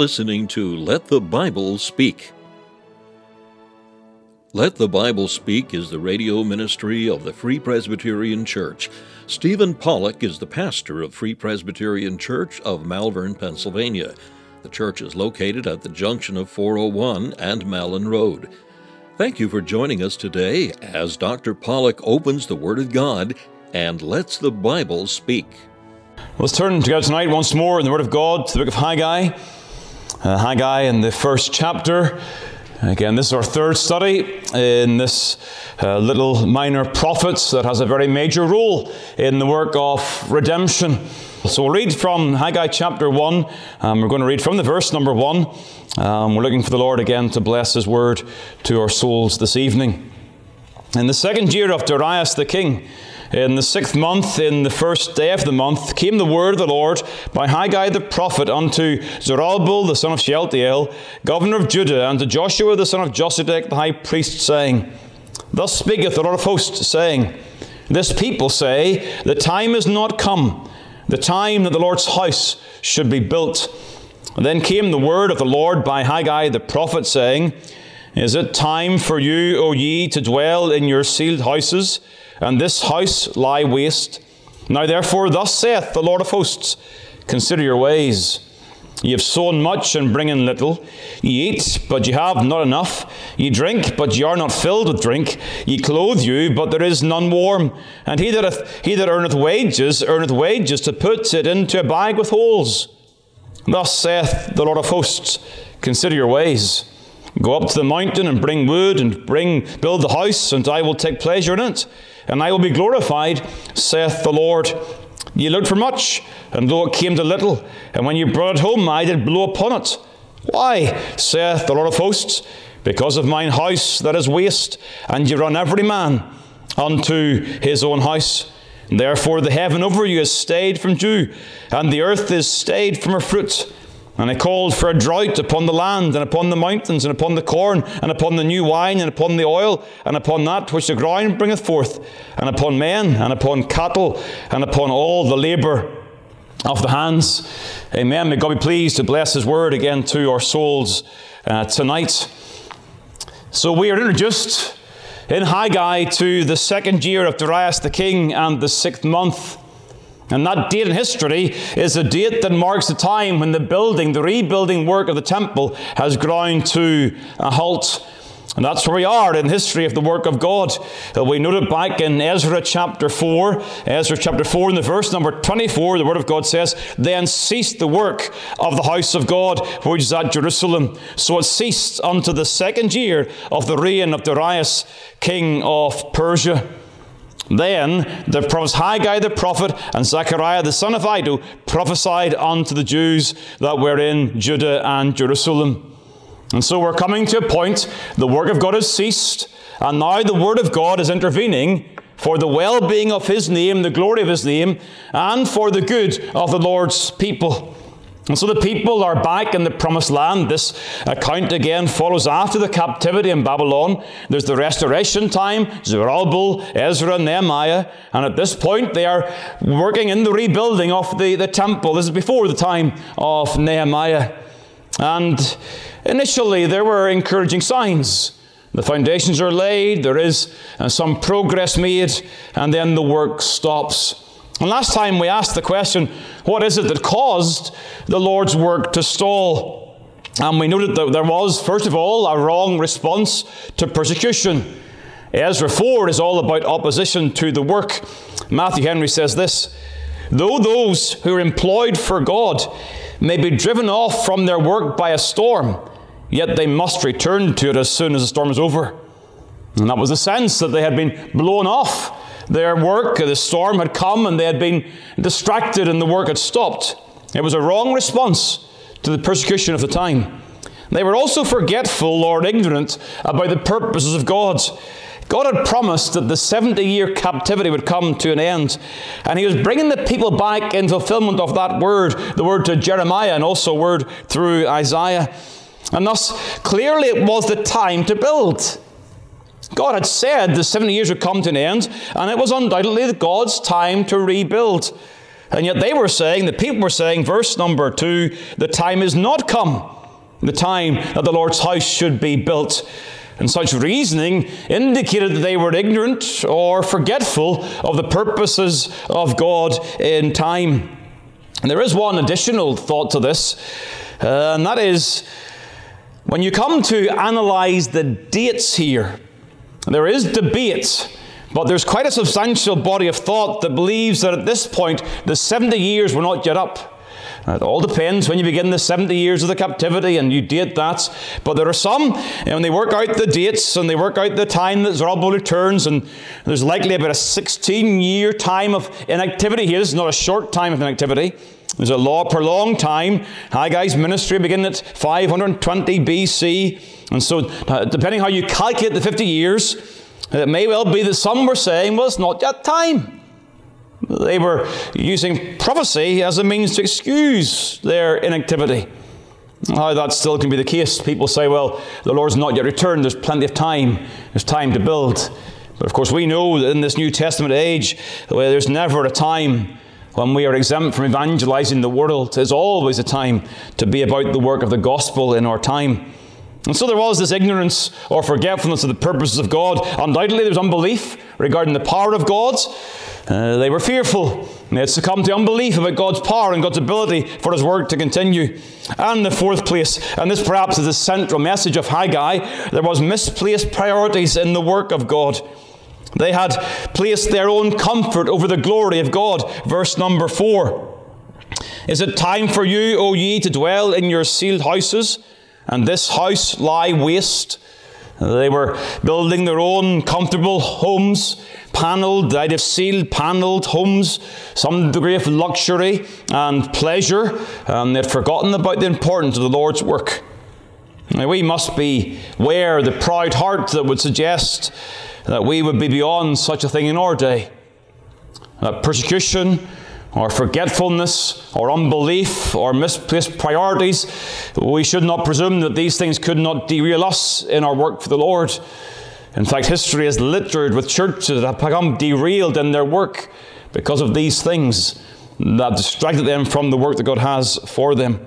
listening to Let the Bible Speak. Let the Bible Speak is the radio ministry of the Free Presbyterian Church. Stephen Pollock is the pastor of Free Presbyterian Church of Malvern, Pennsylvania. The church is located at the junction of 401 and Malin Road. Thank you for joining us today as Dr. Pollock opens the Word of God and lets the Bible speak. Let's turn together tonight once more in the Word of God to the book of Haggai. Uh, Haggai in the first chapter. Again, this is our third study in this uh, little minor prophet that has a very major role in the work of redemption. So we'll read from Haggai chapter 1. Um, we're going to read from the verse number 1. Um, we're looking for the Lord again to bless His word to our souls this evening. In the second year of Darius the king, in the sixth month, in the first day of the month, came the word of the Lord by Haggai the prophet unto Zerubbabel the son of Shealtiel, governor of Judah, and to Joshua the son of Josedech the high priest, saying, Thus speaketh the Lord of hosts, saying, This people say, The time is not come, the time that the Lord's house should be built. Then came the word of the Lord by Haggai the prophet, saying, Is it time for you, O ye, to dwell in your ceiled houses? And this house lie waste. Now therefore, thus saith the Lord of hosts Consider your ways. Ye have sown much and bring in little. Ye eat, but ye have not enough. Ye drink, but ye are not filled with drink. Ye clothe you, but there is none warm. And he that, hath, he that earneth wages, earneth wages to put it into a bag with holes. Thus saith the Lord of hosts Consider your ways. Go up to the mountain and bring wood and bring build the house, and I will take pleasure in it and I will be glorified, saith the Lord. Ye looked for much, and though it came to little, and when you brought it home, I did blow upon it. Why, saith the Lord of hosts, because of mine house that is waste, and ye run every man unto his own house. Therefore the heaven over you is stayed from dew, and the earth is stayed from her fruit. And I called for a drought upon the land, and upon the mountains, and upon the corn, and upon the new wine, and upon the oil, and upon that which the ground bringeth forth, and upon men, and upon cattle, and upon all the labour of the hands. Amen. May God be pleased to bless His word again to our souls uh, tonight. So we are introduced in Haggai to the second year of Darius the king and the sixth month. And that date in history is a date that marks the time when the building, the rebuilding work of the temple has ground to a halt. And that's where we are in history of the work of God. Uh, we noted back in Ezra chapter 4, Ezra chapter 4, in the verse number 24, the Word of God says, Then ceased the work of the house of God, which is at Jerusalem. So it ceased unto the second year of the reign of Darius, king of Persia. Then the prophets Haggai the prophet and Zechariah the son of Iddo prophesied unto the Jews that were in Judah and Jerusalem. And so we're coming to a point, the work of God has ceased, and now the word of God is intervening for the well being of his name, the glory of his name, and for the good of the Lord's people. And so the people are back in the promised land. This account again follows after the captivity in Babylon. There's the restoration time, Zerubbabel, Ezra, Nehemiah, and at this point they are working in the rebuilding of the, the temple. This is before the time of Nehemiah. And initially there were encouraging signs. The foundations are laid, there is uh, some progress made, and then the work stops. And last time we asked the question, what is it that caused the Lord's work to stall? And we noted that there was, first of all, a wrong response to persecution. Ezra 4 is all about opposition to the work. Matthew Henry says this Though those who are employed for God may be driven off from their work by a storm, yet they must return to it as soon as the storm is over. And that was the sense that they had been blown off their work. The storm had come and they had been distracted and the work had stopped. It was a wrong response to the persecution of the time. They were also forgetful or ignorant about the purposes of God. God had promised that the 70 year captivity would come to an end, and He was bringing the people back in fulfillment of that word, the word to Jeremiah, and also word through Isaiah. And thus, clearly, it was the time to build. God had said the 70 years would come to an end, and it was undoubtedly God's time to rebuild. And yet they were saying, the people were saying, verse number two, the time is not come, the time that the Lord's house should be built. And such reasoning indicated that they were ignorant or forgetful of the purposes of God in time. And there is one additional thought to this, uh, and that is when you come to analyze the dates here, there is debate but there's quite a substantial body of thought that believes that at this point the 70 years were not yet up. It all depends when you begin the 70 years of the captivity and you date that. But there are some, and they work out the dates and they work out the time that Zerubbabel returns, and there's likely about a 16 year time of inactivity here. This is not a short time of inactivity. There's a law prolonged time. Haggai's ministry began at 520 BC. And so, uh, depending how you calculate the 50 years, it may well be that some were saying, well, it's not yet time. They were using prophecy as a means to excuse their inactivity. How that still can be the case. People say, well, the Lord's not yet returned, there's plenty of time, there's time to build. But of course, we know that in this New Testament age, there's never a time when we are exempt from evangelizing the world. There's always a time to be about the work of the gospel in our time. And so there was this ignorance or forgetfulness of the purposes of God. Undoubtedly, there was unbelief regarding the power of God. Uh, they were fearful. They had succumbed to unbelief about God's power and God's ability for His work to continue. And the fourth place, and this perhaps is the central message of Haggai, there was misplaced priorities in the work of God. They had placed their own comfort over the glory of God. Verse number four. Is it time for you, O ye, to dwell in your ceiled houses? and this house lie waste. They were building their own comfortable homes, panelled, they'd have ceiled panelled homes, some degree of luxury and pleasure, and they'd forgotten about the importance of the Lord's work. Now, we must beware the proud heart that would suggest that we would be beyond such a thing in our day. That persecution, or forgetfulness, or unbelief, or misplaced priorities, we should not presume that these things could not derail us in our work for the Lord. In fact, history is littered with churches that have become derailed in their work because of these things that distracted them from the work that God has for them.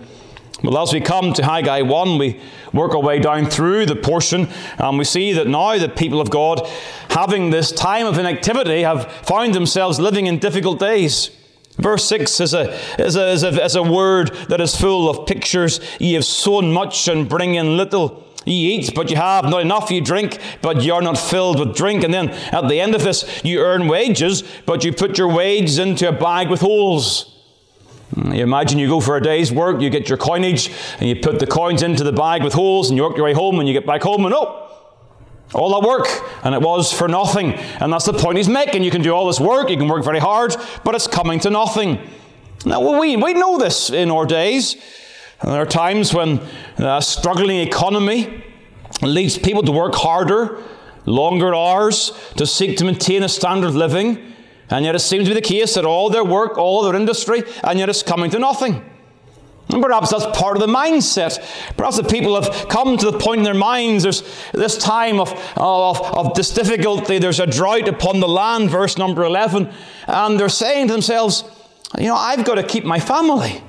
Well, as we come to Haggai 1, we work our way down through the portion, and we see that now the people of God, having this time of inactivity, have found themselves living in difficult days. Verse 6 is a, is, a, is, a, is a word that is full of pictures. Ye have sown much and bring in little. Ye eat, but you have not enough. You drink, but you are not filled with drink. And then at the end of this, you earn wages, but you put your wages into a bag with holes. You imagine you go for a day's work, you get your coinage, and you put the coins into the bag with holes, and you work your way home, and you get back home, and oh, all that work, and it was for nothing. And that's the point he's making. You can do all this work, you can work very hard, but it's coming to nothing. Now, we, we know this in our days. There are times when a struggling economy leads people to work harder, longer hours, to seek to maintain a standard of living. And yet it seems to be the case that all their work, all their industry, and yet it's coming to nothing. And perhaps that's part of the mindset. Perhaps the people have come to the point in their minds there's this time of, of, of this difficulty, there's a drought upon the land, verse number 11, and they're saying to themselves, you know, I've got to keep my family.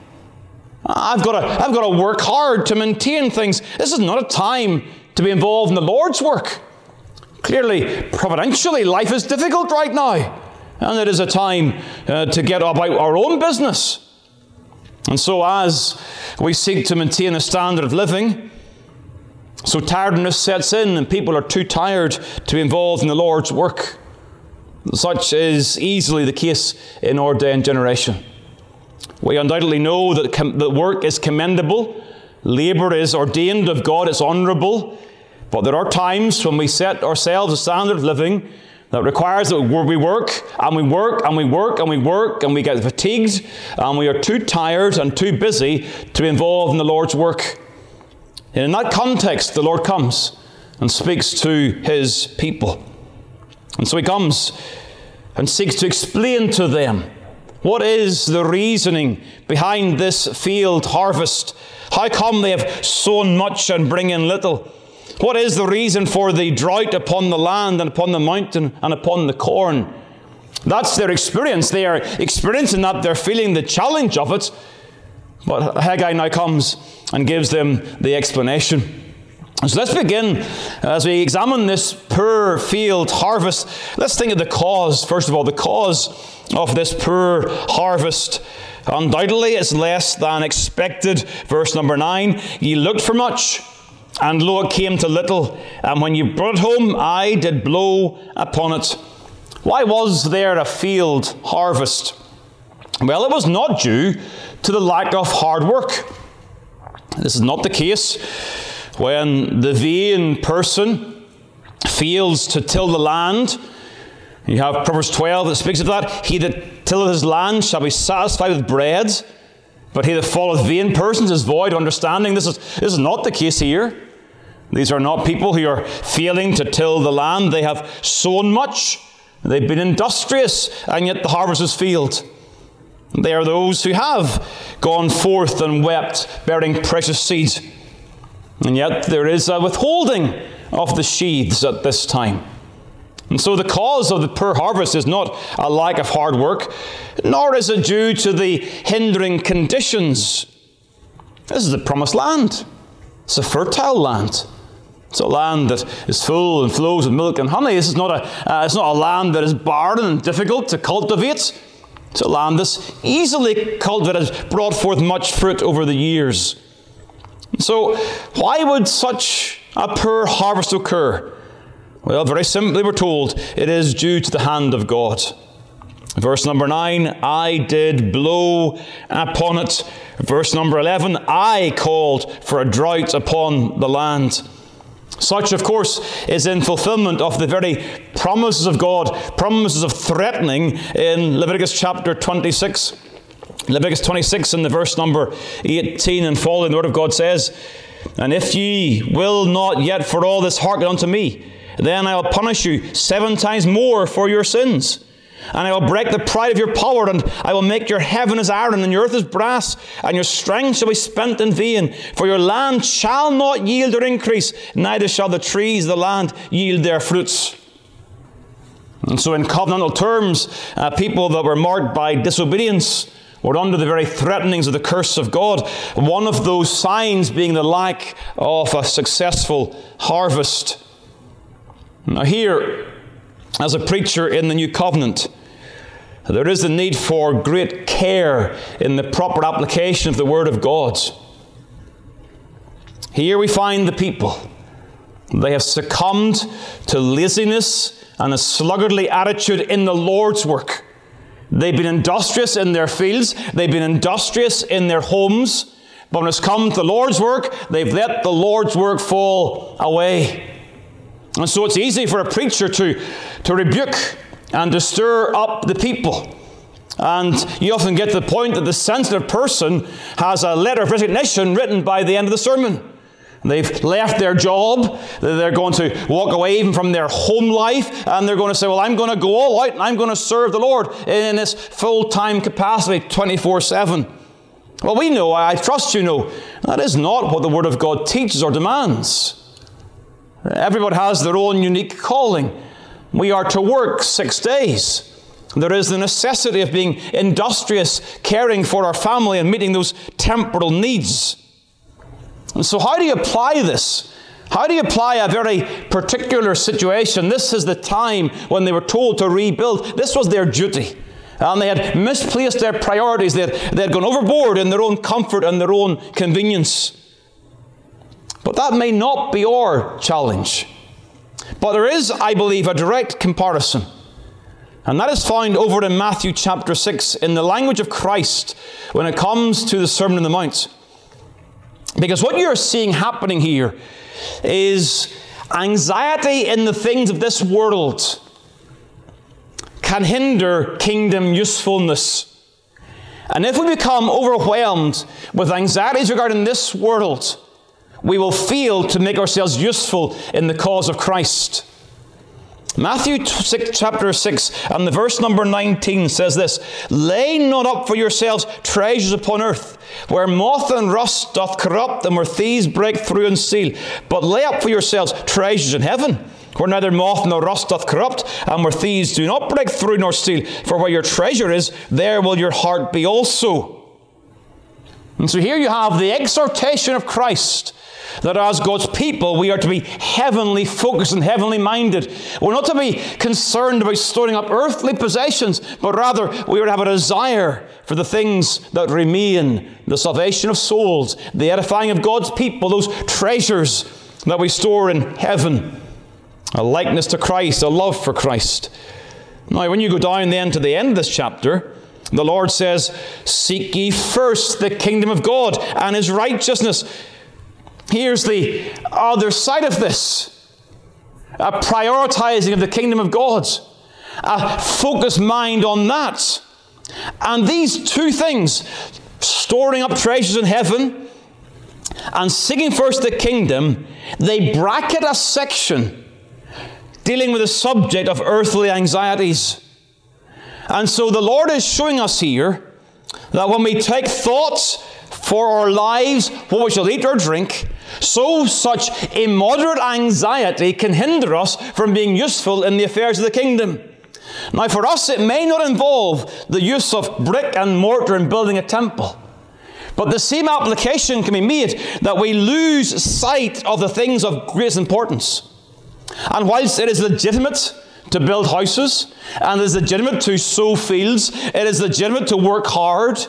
I've got, to, I've got to work hard to maintain things. This is not a time to be involved in the Lord's work. Clearly, providentially, life is difficult right now. And it is a time uh, to get about our own business. And so, as we seek to maintain a standard of living, so tiredness sets in and people are too tired to be involved in the Lord's work. Such is easily the case in our day and generation. We undoubtedly know that the work is commendable, labour is ordained of God, it's honourable, but there are times when we set ourselves a standard of living that requires that we work and we work and we work and we work and we get fatigued and we are too tired and too busy to be involved in the Lord's work. And in that context, the Lord comes and speaks to his people. And so he comes and seeks to explain to them what is the reasoning behind this field harvest. How come they have sown much and bring in little? What is the reason for the drought upon the land and upon the mountain and upon the corn? That's their experience. They are experiencing that, they're feeling the challenge of it. But Haggai now comes and gives them the explanation. So let's begin as we examine this poor field harvest. Let's think of the cause. First of all, the cause of this poor harvest. Undoubtedly, it's less than expected. Verse number 9 Ye looked for much, and lo, it came to little. And when you brought home, I did blow upon it. Why was there a field harvest? Well, it was not due to the lack of hard work. This is not the case when the vain person fails to till the land. You have Proverbs 12 that speaks of that. He that tilleth his land shall be satisfied with bread, but he that followeth vain persons is void of understanding. This is, this is not the case here. These are not people who are failing to till the land. They have sown much, they've been industrious, and yet the harvest is failed. They are those who have gone forth and wept, bearing precious seeds. And yet there is a withholding of the sheaves at this time. And so the cause of the poor harvest is not a lack of hard work, nor is it due to the hindering conditions. This is the promised land. It's a fertile land. It's a land that is full and flows with milk and honey. This is not a, uh, it's not a land that is barren and difficult to cultivate. It's a land that's easily cultivated, has brought forth much fruit over the years. So, why would such a poor harvest occur? Well, very simply, we're told it is due to the hand of God. Verse number 9, I did blow upon it. Verse number 11, I called for a drought upon the land. Such, of course, is in fulfillment of the very promises of God, promises of threatening in Leviticus chapter 26. Leviticus 26 in the verse number 18 and following, the word of God says, And if ye will not yet for all this hearken unto me, then I will punish you seven times more for your sins. And I will break the pride of your power, and I will make your heaven as iron, and your earth as brass, and your strength shall be spent in vain. For your land shall not yield or increase, neither shall the trees of the land yield their fruits. And so, in covenantal terms, uh, people that were marked by disobedience were under the very threatenings of the curse of God. One of those signs being the lack of a successful harvest. Now, here, as a preacher in the New Covenant, there is a need for great care in the proper application of the Word of God. Here we find the people. They have succumbed to laziness and a sluggardly attitude in the Lord's work. They've been industrious in their fields, they've been industrious in their homes, but when it's come to the Lord's work, they've let the Lord's work fall away. And so it's easy for a preacher to, to rebuke and to stir up the people. And you often get to the point that the sensitive person has a letter of resignation written by the end of the sermon. They've left their job. They're going to walk away even from their home life. And they're going to say, Well, I'm going to go all out and I'm going to serve the Lord in this full time capacity 24 7. Well, we know, I trust you know, that is not what the Word of God teaches or demands. Everybody has their own unique calling. We are to work six days. There is the necessity of being industrious, caring for our family, and meeting those temporal needs. And so, how do you apply this? How do you apply a very particular situation? This is the time when they were told to rebuild. This was their duty. And they had misplaced their priorities. They had, they had gone overboard in their own comfort and their own convenience. But that may not be our challenge. But there is, I believe, a direct comparison. And that is found over in Matthew chapter 6 in the language of Christ when it comes to the Sermon on the Mount. Because what you're seeing happening here is anxiety in the things of this world can hinder kingdom usefulness. And if we become overwhelmed with anxieties regarding this world, we will fail to make ourselves useful in the cause of Christ. Matthew 6, chapter 6 and the verse number 19 says this Lay not up for yourselves treasures upon earth, where moth and rust doth corrupt, and where thieves break through and steal, but lay up for yourselves treasures in heaven, where neither moth nor rust doth corrupt, and where thieves do not break through nor steal. For where your treasure is, there will your heart be also. And so here you have the exhortation of Christ that as God's people, we are to be heavenly focused and heavenly minded. We're not to be concerned about storing up earthly possessions, but rather we are to have a desire for the things that remain the salvation of souls, the edifying of God's people, those treasures that we store in heaven. A likeness to Christ, a love for Christ. Now, when you go down then to the end of this chapter, the Lord says, Seek ye first the kingdom of God and his righteousness Here's the other side of this a prioritizing of the kingdom of God, a focused mind on that. And these two things, storing up treasures in heaven and seeking first the kingdom, they bracket a section dealing with the subject of earthly anxieties. And so the Lord is showing us here that when we take thoughts for our lives, what we shall eat or drink, so such immoderate anxiety can hinder us from being useful in the affairs of the kingdom. Now, for us, it may not involve the use of brick and mortar in building a temple. But the same application can be made that we lose sight of the things of greatest importance. And whilst it is legitimate to build houses, and it is legitimate to sow fields, it is legitimate to work hard,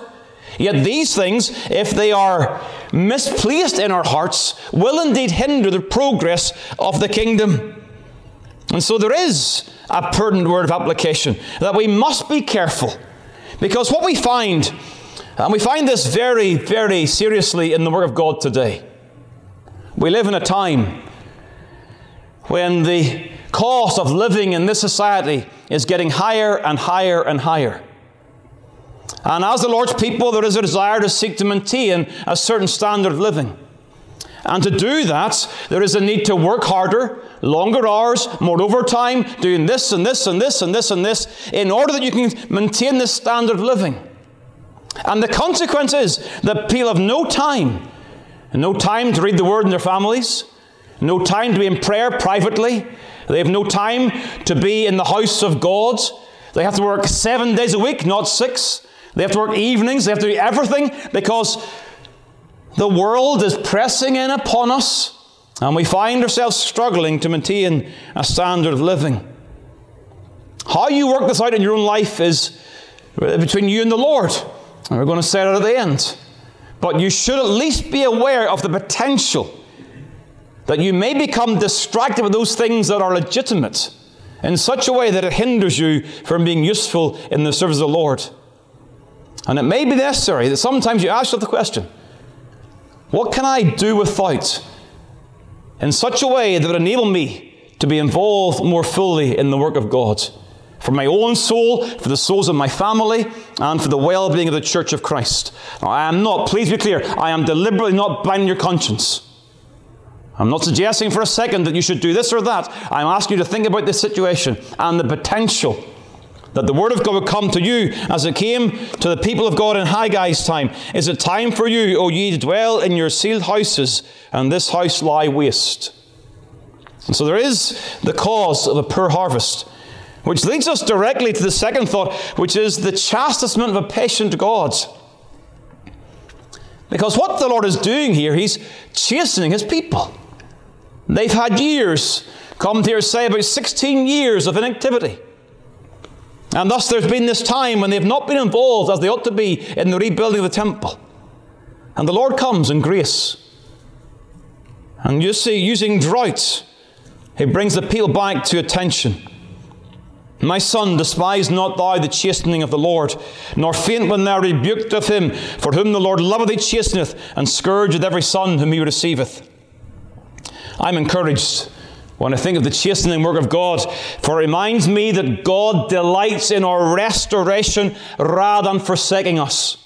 Yet these things, if they are misplaced in our hearts, will indeed hinder the progress of the kingdom. And so there is a pertinent word of application that we must be careful. Because what we find, and we find this very, very seriously in the work of God today, we live in a time when the cost of living in this society is getting higher and higher and higher. And as the Lord's people, there is a desire to seek to maintain a certain standard of living. And to do that, there is a need to work harder, longer hours, more overtime, doing this and this and this and this and this, in order that you can maintain this standard of living. And the consequence is that people have no time, no time to read the Word in their families, no time to be in prayer privately, they have no time to be in the house of God. They have to work seven days a week, not six. They have to work evenings, they have to do everything because the world is pressing in upon us and we find ourselves struggling to maintain a standard of living. How you work this out in your own life is between you and the Lord. And we're going to say it at the end. But you should at least be aware of the potential that you may become distracted with those things that are legitimate in such a way that it hinders you from being useful in the service of the Lord. And it may be necessary that sometimes you ask yourself the question what can I do without in such a way that would enable me to be involved more fully in the work of God? For my own soul, for the souls of my family, and for the well being of the church of Christ. Now, I am not, please be clear, I am deliberately not binding your conscience. I'm not suggesting for a second that you should do this or that. I'm asking you to think about this situation and the potential that the word of God would come to you as it came to the people of God in Haggai's time. Is it time for you, O ye to dwell in your ceiled houses, and this house lie waste? And so there is the cause of a poor harvest, which leads us directly to the second thought, which is the chastisement of a patient God. Because what the Lord is doing here, He's chastening His people. They've had years, come here say about 16 years of inactivity. And thus there's been this time when they've not been involved as they ought to be in the rebuilding of the temple. And the Lord comes in grace. And you see, using drought, He brings the people back to attention. My son, despise not thou the chastening of the Lord, nor faint when thou rebuked of him, for whom the Lord loveth he chasteneth, and scourgeth every son whom he receiveth. I'm encouraged when I think of the chastening work of God, for it reminds me that God delights in our restoration rather than forsaking us.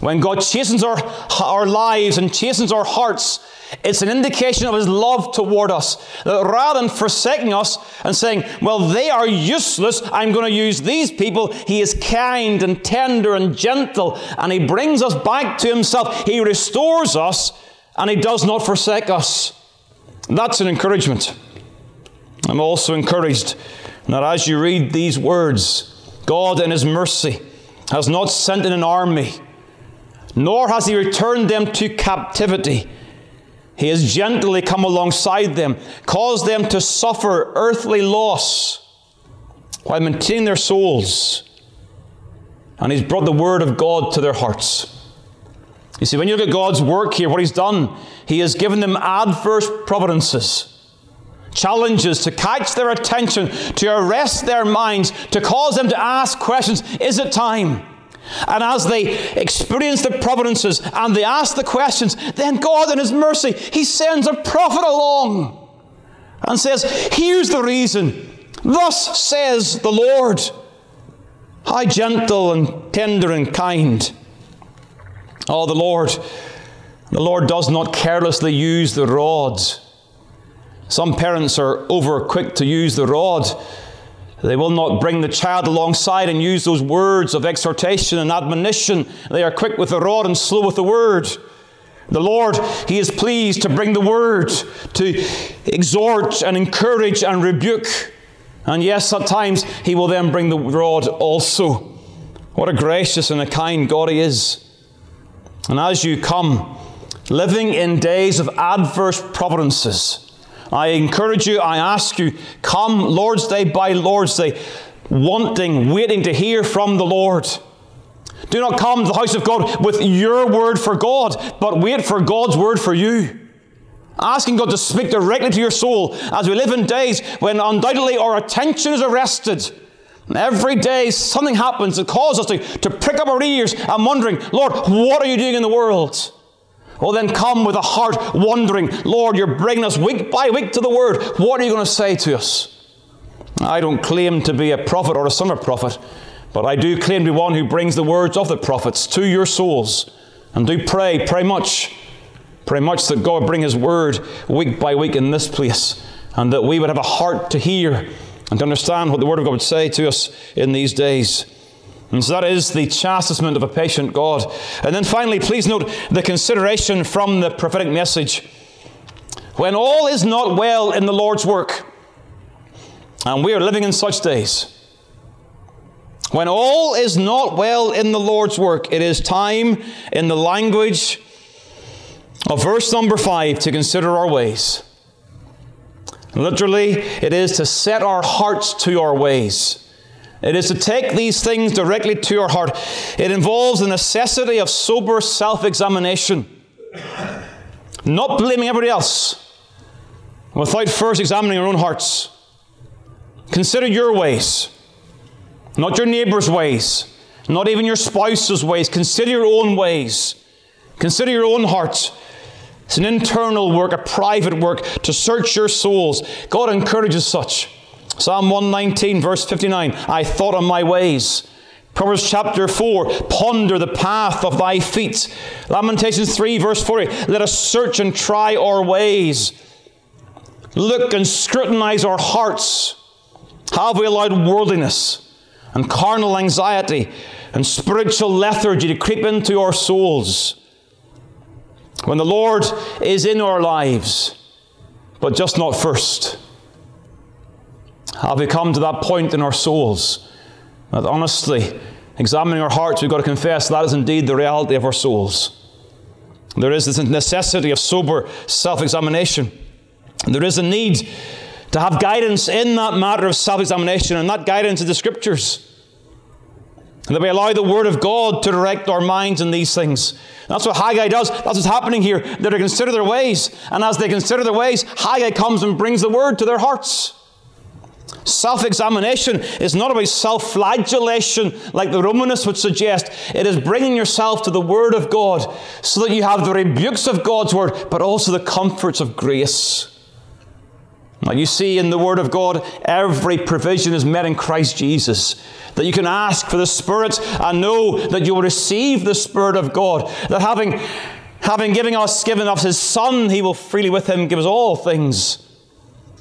When God chastens our, our lives and chastens our hearts, it's an indication of His love toward us. That rather than forsaking us and saying, well, they are useless, I'm going to use these people, He is kind and tender and gentle, and He brings us back to Himself. He restores us, and He does not forsake us. That's an encouragement. I'm also encouraged that as you read these words, God in His mercy has not sent in an army, nor has He returned them to captivity. He has gently come alongside them, caused them to suffer earthly loss while maintaining their souls. And He's brought the Word of God to their hearts. You see, when you look at God's work here, what He's done, He has given them adverse providences challenges to catch their attention, to arrest their minds, to cause them to ask questions Is it time? And as they experience the providences and they ask the questions, then God, in His mercy, He sends a prophet along and says, Here's the reason. Thus says the Lord. How gentle and tender and kind. Oh, the Lord, the Lord does not carelessly use the rod some parents are over quick to use the rod. They will not bring the child alongside and use those words of exhortation and admonition. They are quick with the rod and slow with the word. The Lord, He is pleased to bring the word, to exhort and encourage and rebuke. And yes, at times He will then bring the rod also. What a gracious and a kind God He is. And as you come, living in days of adverse providences, I encourage you, I ask you, come Lord's Day by Lord's Day, wanting, waiting to hear from the Lord. Do not come to the house of God with your word for God, but wait for God's word for you. Asking God to speak directly to your soul as we live in days when undoubtedly our attention is arrested. Every day something happens that causes us to, to prick up our ears and wondering, Lord, what are you doing in the world? Well, then come with a heart wondering, Lord, you're bringing us week by week to the Word. What are you going to say to us? I don't claim to be a prophet or a of prophet, but I do claim to be one who brings the words of the prophets to your souls. And do pray, pray much. Pray much that God bring His Word week by week in this place, and that we would have a heart to hear and to understand what the Word of God would say to us in these days. And so that is the chastisement of a patient God. And then finally, please note the consideration from the prophetic message. When all is not well in the Lord's work, and we are living in such days, when all is not well in the Lord's work, it is time, in the language of verse number five, to consider our ways. Literally, it is to set our hearts to our ways. It is to take these things directly to your heart. It involves the necessity of sober self examination, not blaming everybody else without first examining your own hearts. Consider your ways, not your neighbor's ways, not even your spouse's ways. Consider your own ways. Consider your own heart. It's an internal work, a private work to search your souls. God encourages such. Psalm 119, verse 59 I thought on my ways. Proverbs chapter 4, ponder the path of thy feet. Lamentations 3, verse 40, let us search and try our ways. Look and scrutinize our hearts. Have we allowed worldliness and carnal anxiety and spiritual lethargy to creep into our souls? When the Lord is in our lives, but just not first. Have we come to that point in our souls that honestly, examining our hearts, we've got to confess that is indeed the reality of our souls. There is this necessity of sober self examination. There is a need to have guidance in that matter of self examination, and that guidance is the Scriptures. And that we allow the Word of God to direct our minds in these things. That's what Haggai does. That's what's happening here. They're to consider their ways. And as they consider their ways, Haggai comes and brings the Word to their hearts. Self examination is not about self flagellation like the Romanists would suggest. It is bringing yourself to the Word of God so that you have the rebukes of God's Word, but also the comforts of grace. Now, you see in the Word of God, every provision is met in Christ Jesus. That you can ask for the Spirit and know that you will receive the Spirit of God. That having, having given us, given us His Son, He will freely with Him give us all things.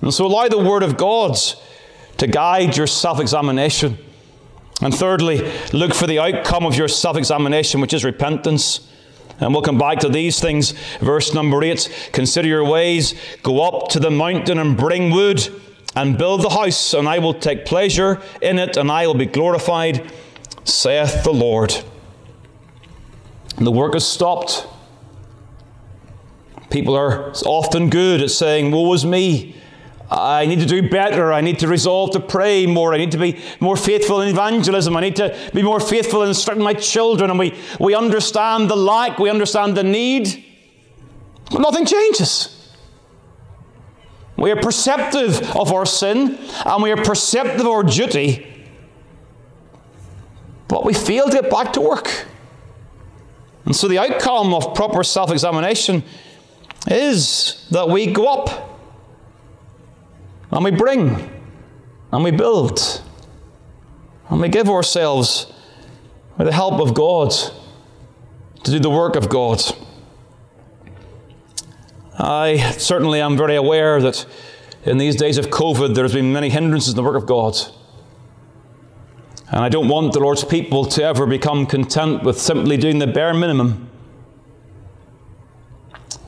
And so allow the Word of God to guide your self examination. And thirdly, look for the outcome of your self examination, which is repentance. And we'll come back to these things. Verse number eight Consider your ways, go up to the mountain and bring wood, and build the house, and I will take pleasure in it, and I will be glorified, saith the Lord. And The work is stopped. People are often good at saying, Woe is me. I need to do better. I need to resolve to pray more. I need to be more faithful in evangelism. I need to be more faithful in instructing my children. And we, we understand the lack, we understand the need, but nothing changes. We are perceptive of our sin and we are perceptive of our duty, but we fail to get back to work. And so the outcome of proper self examination is that we go up and we bring and we build and we give ourselves with the help of God to do the work of God. I certainly am very aware that in these days of COVID there's been many hindrances in the work of God. And I don't want the Lord's people to ever become content with simply doing the bare minimum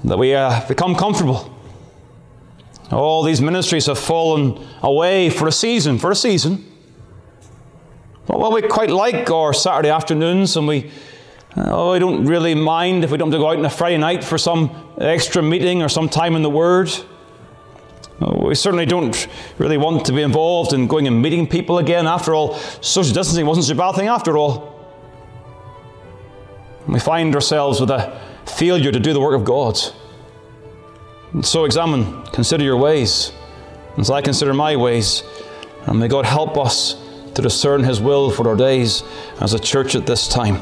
that we uh, become comfortable. All these ministries have fallen away for a season, for a season. But Well, we quite like our Saturday afternoons, and we, oh, we don't really mind if we don't go out on a Friday night for some extra meeting or some time in the Word. We certainly don't really want to be involved in going and meeting people again. After all, social distancing wasn't such a bad thing after all. We find ourselves with a failure to do the work of God. And so examine, consider your ways, as I consider my ways, and may God help us to discern His will for our days as a church at this time.